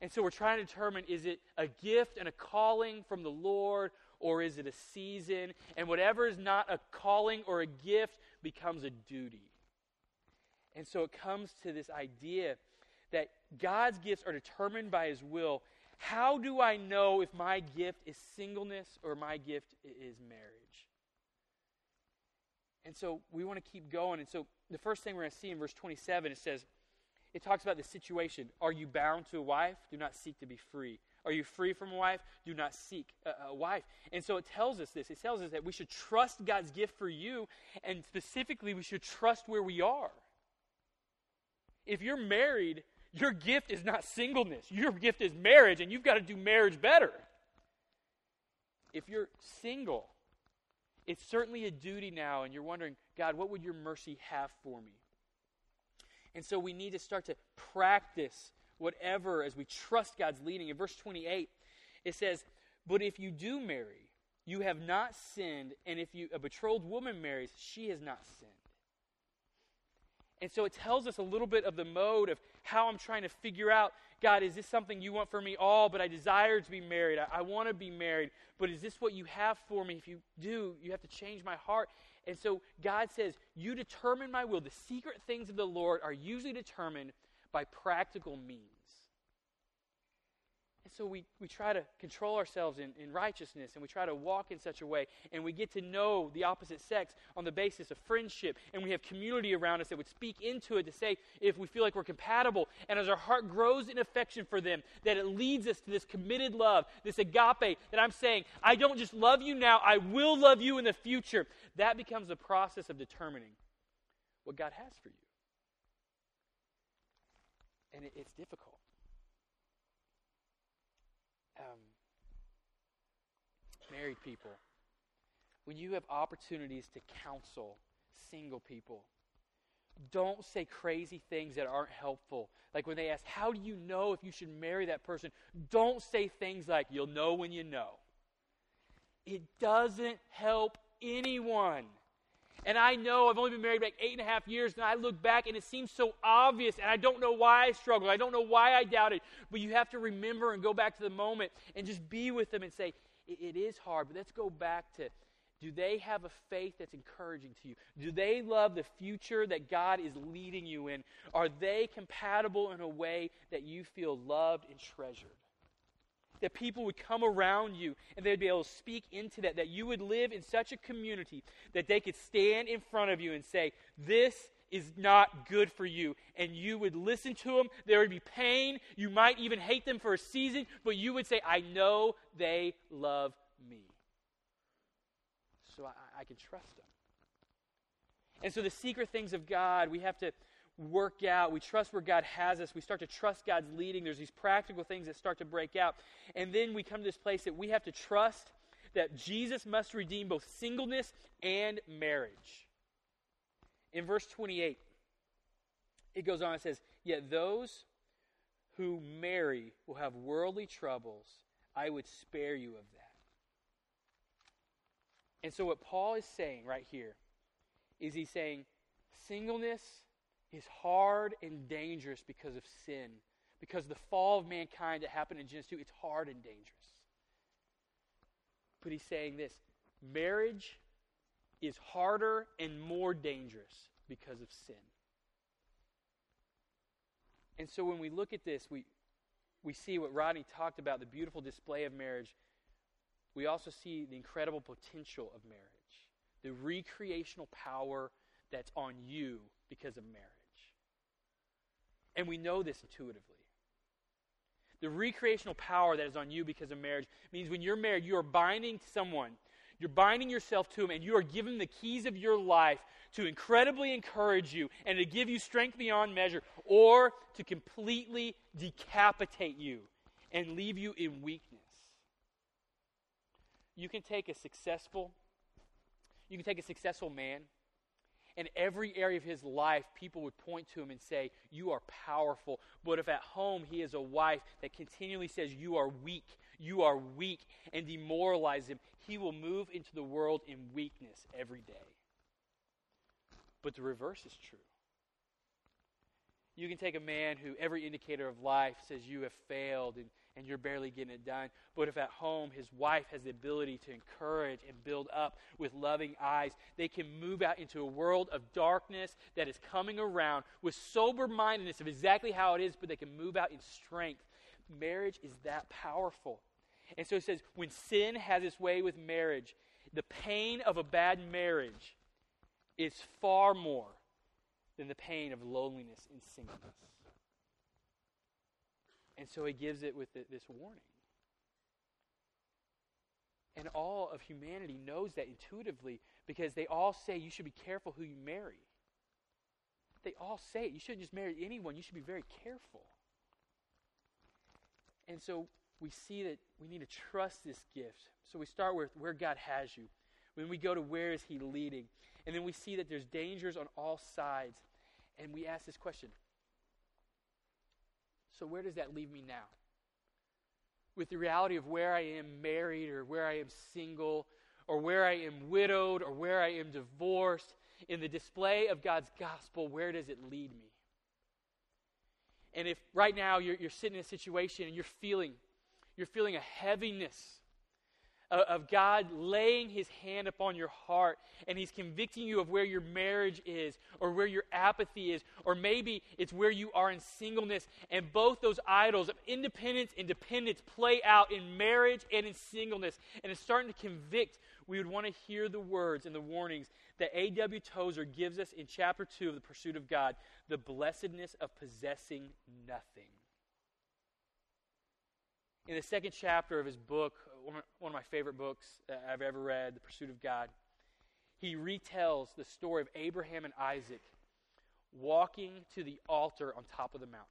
And so we're trying to determine is it a gift and a calling from the Lord, or is it a season? And whatever is not a calling or a gift becomes a duty. And so it comes to this idea that God's gifts are determined by His will. How do I know if my gift is singleness or my gift is marriage? And so we want to keep going. And so the first thing we're going to see in verse 27, it says, it talks about the situation. Are you bound to a wife? Do not seek to be free. Are you free from a wife? Do not seek a, a, wife. And so it tells us this. It tells us that we should trust God's gift for you, and specifically, we should trust where we are. If you're married, your gift is not singleness, your gift is marriage, and you've got to do marriage better. If you're single, it's certainly a duty now, and you're wondering, God, what would your mercy have for me? And so we need to start to practice whatever as we trust God's leading. In verse 28, it says, But if you do marry, you have not sinned, and if you, a betrothed woman marries, she has not sinned. And so it tells us a little bit of the mode of how I'm trying to figure out God, is this something you want for me all? But I desire to be married. I, I want to be married. But is this what you have for me? If you do, you have to change my heart. And so God says, You determine my will. The secret things of the Lord are usually determined by practical means. And so we, we try to control ourselves in, in righteousness and we try to walk in such a way and we get to know the opposite sex on the basis of friendship and we have community around us that would speak into it to say if we feel like we're compatible and as our heart grows in affection for them that it leads us to this committed love, this agape that I'm saying, I don't just love you now, I will love you in the future. That becomes the process of determining what God has for you. And it, it's difficult. Um, married people, when you have opportunities to counsel single people, don't say crazy things that aren't helpful. Like when they ask, How do you know if you should marry that person? Don't say things like, You'll know when you know. It doesn't help anyone. And I know I've only been married like eight and a half years, and I look back and it seems so obvious, and I don't know why I struggled. I don't know why I doubted. But you have to remember and go back to the moment and just be with them and say, it, it is hard, but let's go back to do they have a faith that's encouraging to you? Do they love the future that God is leading you in? Are they compatible in a way that you feel loved and treasured? That people would come around you and they'd be able to speak into that, that you would live in such a community that they could stand in front of you and say, This is not good for you. And you would listen to them. There would be pain. You might even hate them for a season, but you would say, I know they love me. So I, I can trust them. And so the secret things of God, we have to work out. We trust where God has us. We start to trust God's leading. There's these practical things that start to break out. And then we come to this place that we have to trust that Jesus must redeem both singleness and marriage. In verse 28, it goes on and says, Yet those who marry will have worldly troubles. I would spare you of that. And so, what Paul is saying right here is he's saying singleness is hard and dangerous because of sin. Because the fall of mankind that happened in Genesis 2, it's hard and dangerous. But he's saying this marriage is harder and more dangerous because of sin. And so when we look at this, we, we see what Rodney talked about the beautiful display of marriage. We also see the incredible potential of marriage, the recreational power that's on you because of marriage. And we know this intuitively. The recreational power that is on you because of marriage means when you're married, you are binding someone. You're binding yourself to him, and you are given the keys of your life to incredibly encourage you and to give you strength beyond measure, or to completely decapitate you and leave you in weakness. You can take a successful, you can take a successful man in every area of his life, people would point to him and say, You are powerful. But if at home he is a wife that continually says, You are weak, you are weak, and demoralize him, he will move into the world in weakness every day. But the reverse is true. You can take a man who every indicator of life says you have failed and and you're barely getting it done. But if at home his wife has the ability to encourage and build up with loving eyes, they can move out into a world of darkness that is coming around with sober mindedness of exactly how it is, but they can move out in strength. Marriage is that powerful. And so it says, when sin has its way with marriage, the pain of a bad marriage is far more than the pain of loneliness and singleness. And so he gives it with this warning. And all of humanity knows that intuitively because they all say you should be careful who you marry. They all say it. You shouldn't just marry anyone, you should be very careful. And so we see that we need to trust this gift. So we start with where God has you. When we go to where is He leading? And then we see that there's dangers on all sides. And we ask this question so, where does that leave me now? With the reality of where I am married or where I am single or where I am widowed or where I am divorced, in the display of God's gospel, where does it lead me? And if right now you're, you're sitting in a situation and you're feeling, you're feeling a heaviness of God laying his hand upon your heart and he's convicting you of where your marriage is or where your apathy is, or maybe it's where you are in singleness. And both those idols of independence and dependence play out in marriage and in singleness. And it's starting to convict. We would want to hear the words and the warnings that A.W. Tozer gives us in chapter 2 of The Pursuit of God the blessedness of possessing nothing. In the second chapter of his book, one of my favorite books I've ever read, The Pursuit of God. He retells the story of Abraham and Isaac walking to the altar on top of the mountain.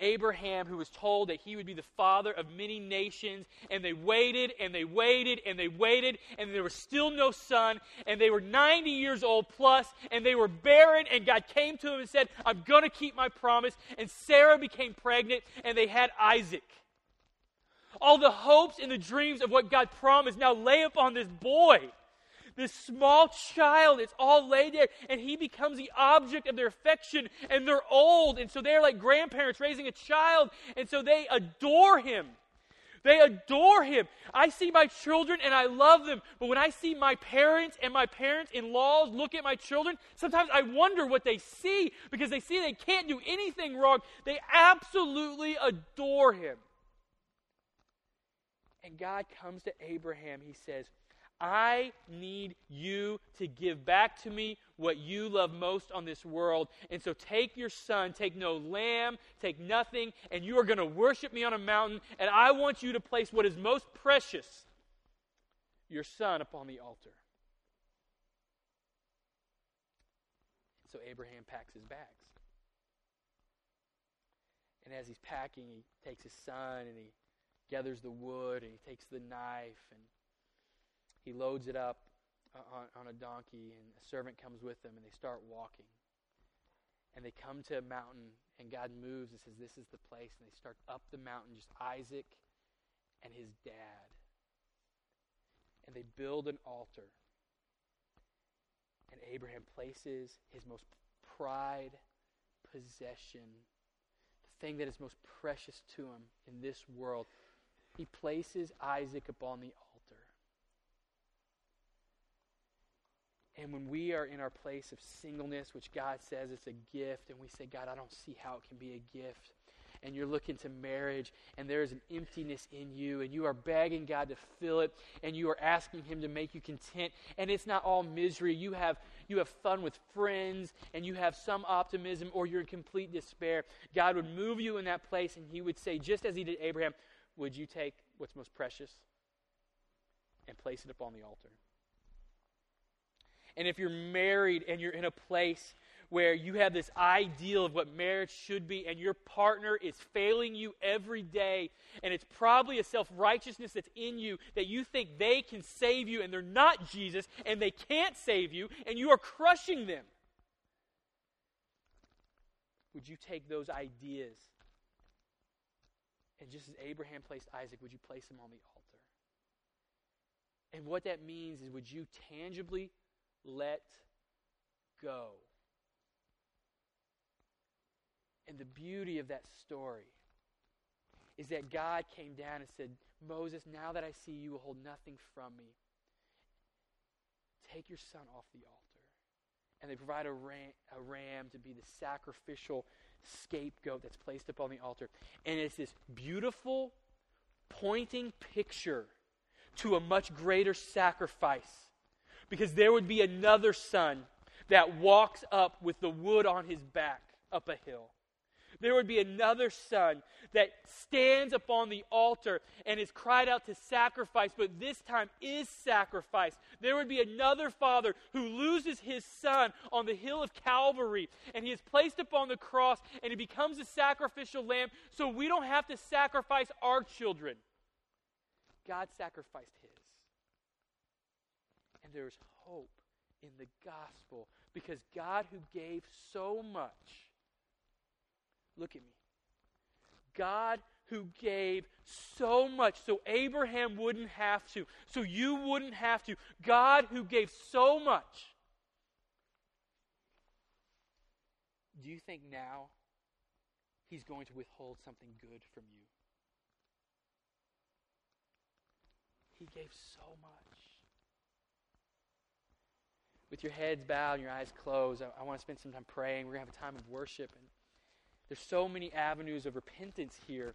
Abraham, who was told that he would be the father of many nations, and they waited and they waited and they waited, and there was still no son, and they were 90 years old plus, and they were barren, and God came to him and said, I'm going to keep my promise. And Sarah became pregnant, and they had Isaac. All the hopes and the dreams of what God promised now lay upon this boy. This small child, it's all laid there, and he becomes the object of their affection, and they're old, and so they're like grandparents raising a child, and so they adore him. They adore him. I see my children and I love them. But when I see my parents and my parents in laws look at my children, sometimes I wonder what they see because they see they can't do anything wrong. They absolutely adore him. And God comes to Abraham. He says, I need you to give back to me what you love most on this world. And so take your son, take no lamb, take nothing, and you are going to worship me on a mountain. And I want you to place what is most precious, your son, upon the altar. So Abraham packs his bags. And as he's packing, he takes his son and he gathers the wood and he takes the knife and he loads it up uh, on, on a donkey and a servant comes with them and they start walking. And they come to a mountain and God moves and says, This is the place. And they start up the mountain, just Isaac and his dad. And they build an altar. And Abraham places his most pride possession, the thing that is most precious to him in this world, he places Isaac upon the altar. And when we are in our place of singleness, which God says it's a gift, and we say, God, I don't see how it can be a gift. and you're looking to marriage and there is an emptiness in you and you are begging God to fill it and you are asking him to make you content and it's not all misery you have you have fun with friends and you have some optimism or you're in complete despair God would move you in that place and he would say just as he did Abraham would you take what's most precious and place it upon the altar and if you're married and you're in a place where you have this ideal of what marriage should be, and your partner is failing you every day, and it's probably a self righteousness that's in you that you think they can save you, and they're not Jesus, and they can't save you, and you are crushing them. Would you take those ideas and just as Abraham placed Isaac, would you place him on the altar? And what that means is, would you tangibly let go? And the beauty of that story is that God came down and said, Moses, now that I see you will hold nothing from me, take your son off the altar. And they provide a ram, a ram to be the sacrificial scapegoat that's placed upon the altar. And it's this beautiful, pointing picture to a much greater sacrifice. Because there would be another son that walks up with the wood on his back up a hill there would be another son that stands upon the altar and is cried out to sacrifice, but this time is sacrifice. There would be another father who loses his son on the hill of Calvary, and he is placed upon the cross, and he becomes a sacrificial lamb so we don't have to sacrifice our children. God sacrificed his. And there's hope in the gospel because God, who gave so much, Look at me. God who gave so much so Abraham wouldn't have to, so you wouldn't have to. God who gave so much. Do you think now he's going to withhold something good from you? He gave so much. With your heads bowed and your eyes closed, I, I want to spend some time praying. We're going to have a time of worship. And there's so many avenues of repentance here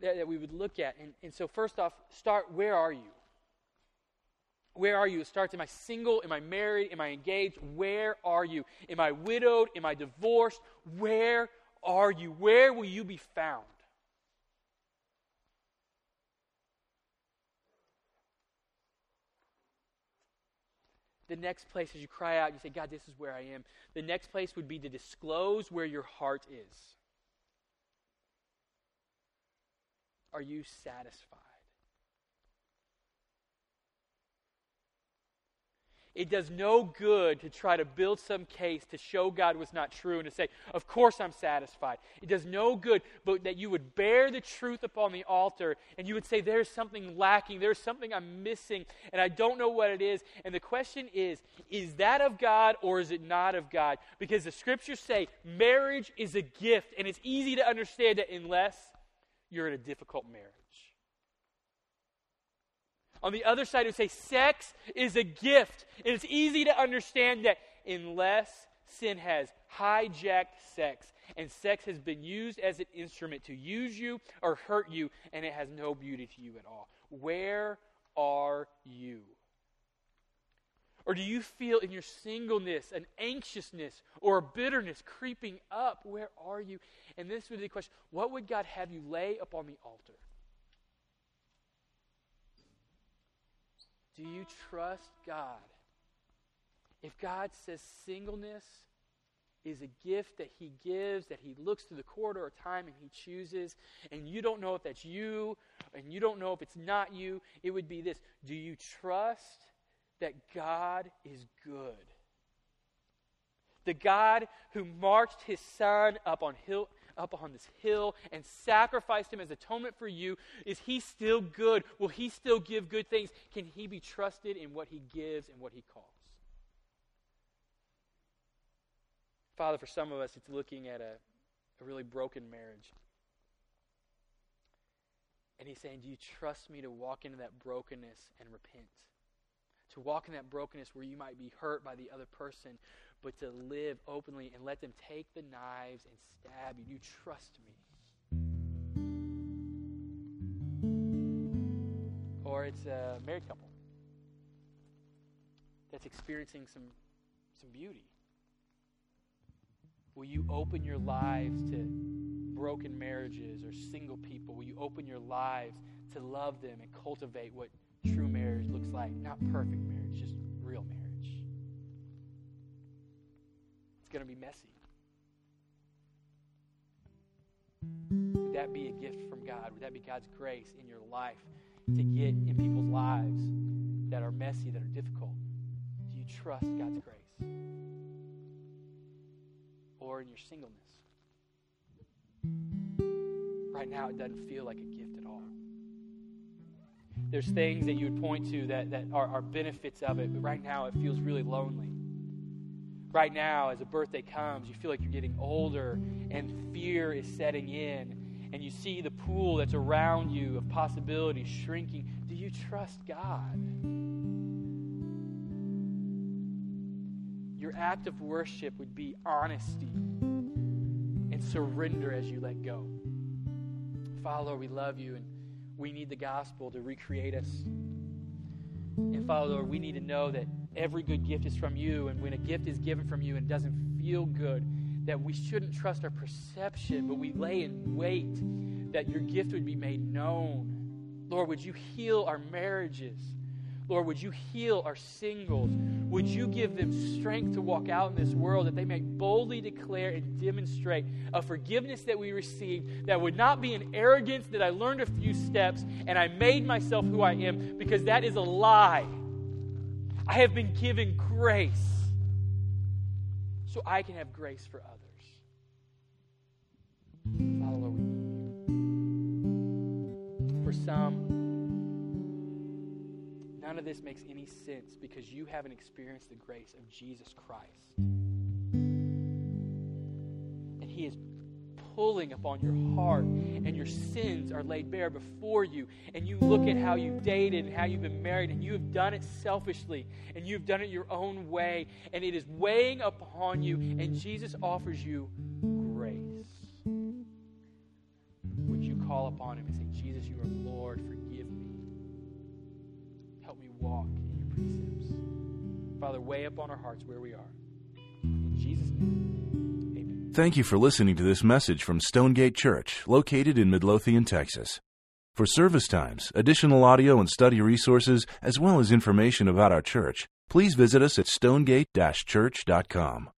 that, that we would look at. And, and so, first off, start where are you? Where are you? It starts Am I single? Am I married? Am I engaged? Where are you? Am I widowed? Am I divorced? Where are you? Where will you be found? The next place, as you cry out, you say, God, this is where I am. The next place would be to disclose where your heart is. Are you satisfied? It does no good to try to build some case to show God was not true and to say, Of course I'm satisfied. It does no good, but that you would bear the truth upon the altar and you would say, There's something lacking, there's something I'm missing, and I don't know what it is. And the question is, Is that of God or is it not of God? Because the scriptures say marriage is a gift, and it's easy to understand that unless you're in a difficult marriage. On the other side, would say sex is a gift. And it's easy to understand that unless sin has hijacked sex and sex has been used as an instrument to use you or hurt you, and it has no beauty to you at all. Where are you? Or do you feel in your singleness an anxiousness or a bitterness creeping up? Where are you? And this would be the question what would God have you lay upon the altar? Do you trust God? If God says singleness is a gift that He gives, that He looks through the corridor of time and He chooses, and you don't know if that's you, and you don't know if it's not you, it would be this Do you trust that God is good? The God who marched His Son up on hill, up on this hill and sacrificed him as atonement for you, is he still good? Will he still give good things? Can he be trusted in what he gives and what he calls? Father, for some of us, it's looking at a, a really broken marriage. And he's saying, Do you trust me to walk into that brokenness and repent? To walk in that brokenness where you might be hurt by the other person, but to live openly and let them take the knives and stab you. You trust me. Or it's a married couple that's experiencing some, some beauty. Will you open your lives to broken marriages or single people? Will you open your lives to love them and cultivate what true marriage looks like? Not perfect marriage, just real marriage. Going to be messy. Would that be a gift from God? Would that be God's grace in your life to get in people's lives that are messy, that are difficult? Do you trust God's grace? Or in your singleness? Right now, it doesn't feel like a gift at all. There's things that you would point to that, that are, are benefits of it, but right now it feels really lonely. Right now, as a birthday comes, you feel like you're getting older and fear is setting in and you see the pool that's around you of possibilities shrinking, do you trust God? Your act of worship would be honesty and surrender as you let go. Father, we love you and we need the gospel to recreate us. And Father, we need to know that every good gift is from you. And when a gift is given from you and doesn't feel good, that we shouldn't trust our perception, but we lay in wait that your gift would be made known. Lord, would you heal our marriages? Lord, would you heal our singles? Would you give them strength to walk out in this world that they may boldly declare and demonstrate a forgiveness that we received that would not be an arrogance that I learned a few steps and I made myself who I am because that is a lie. I have been given grace so I can have grace for others. Father, we need you. For some, none of this makes any sense because you haven't experienced the grace of Jesus Christ. And He is pulling upon your heart, and your sins are laid bare before you. And you look at how you've dated and how you've been married, and you have done it selfishly, and you've done it your own way, and it is weighing upon you, and Jesus offers you grace. Would you call upon Him and say, Jesus, you are Lord, forgive me. Help me walk in your precepts. Father, weigh upon our hearts where we are. Thank you for listening to this message from Stonegate Church, located in Midlothian, Texas. For service times, additional audio and study resources, as well as information about our church, please visit us at stonegate-church.com.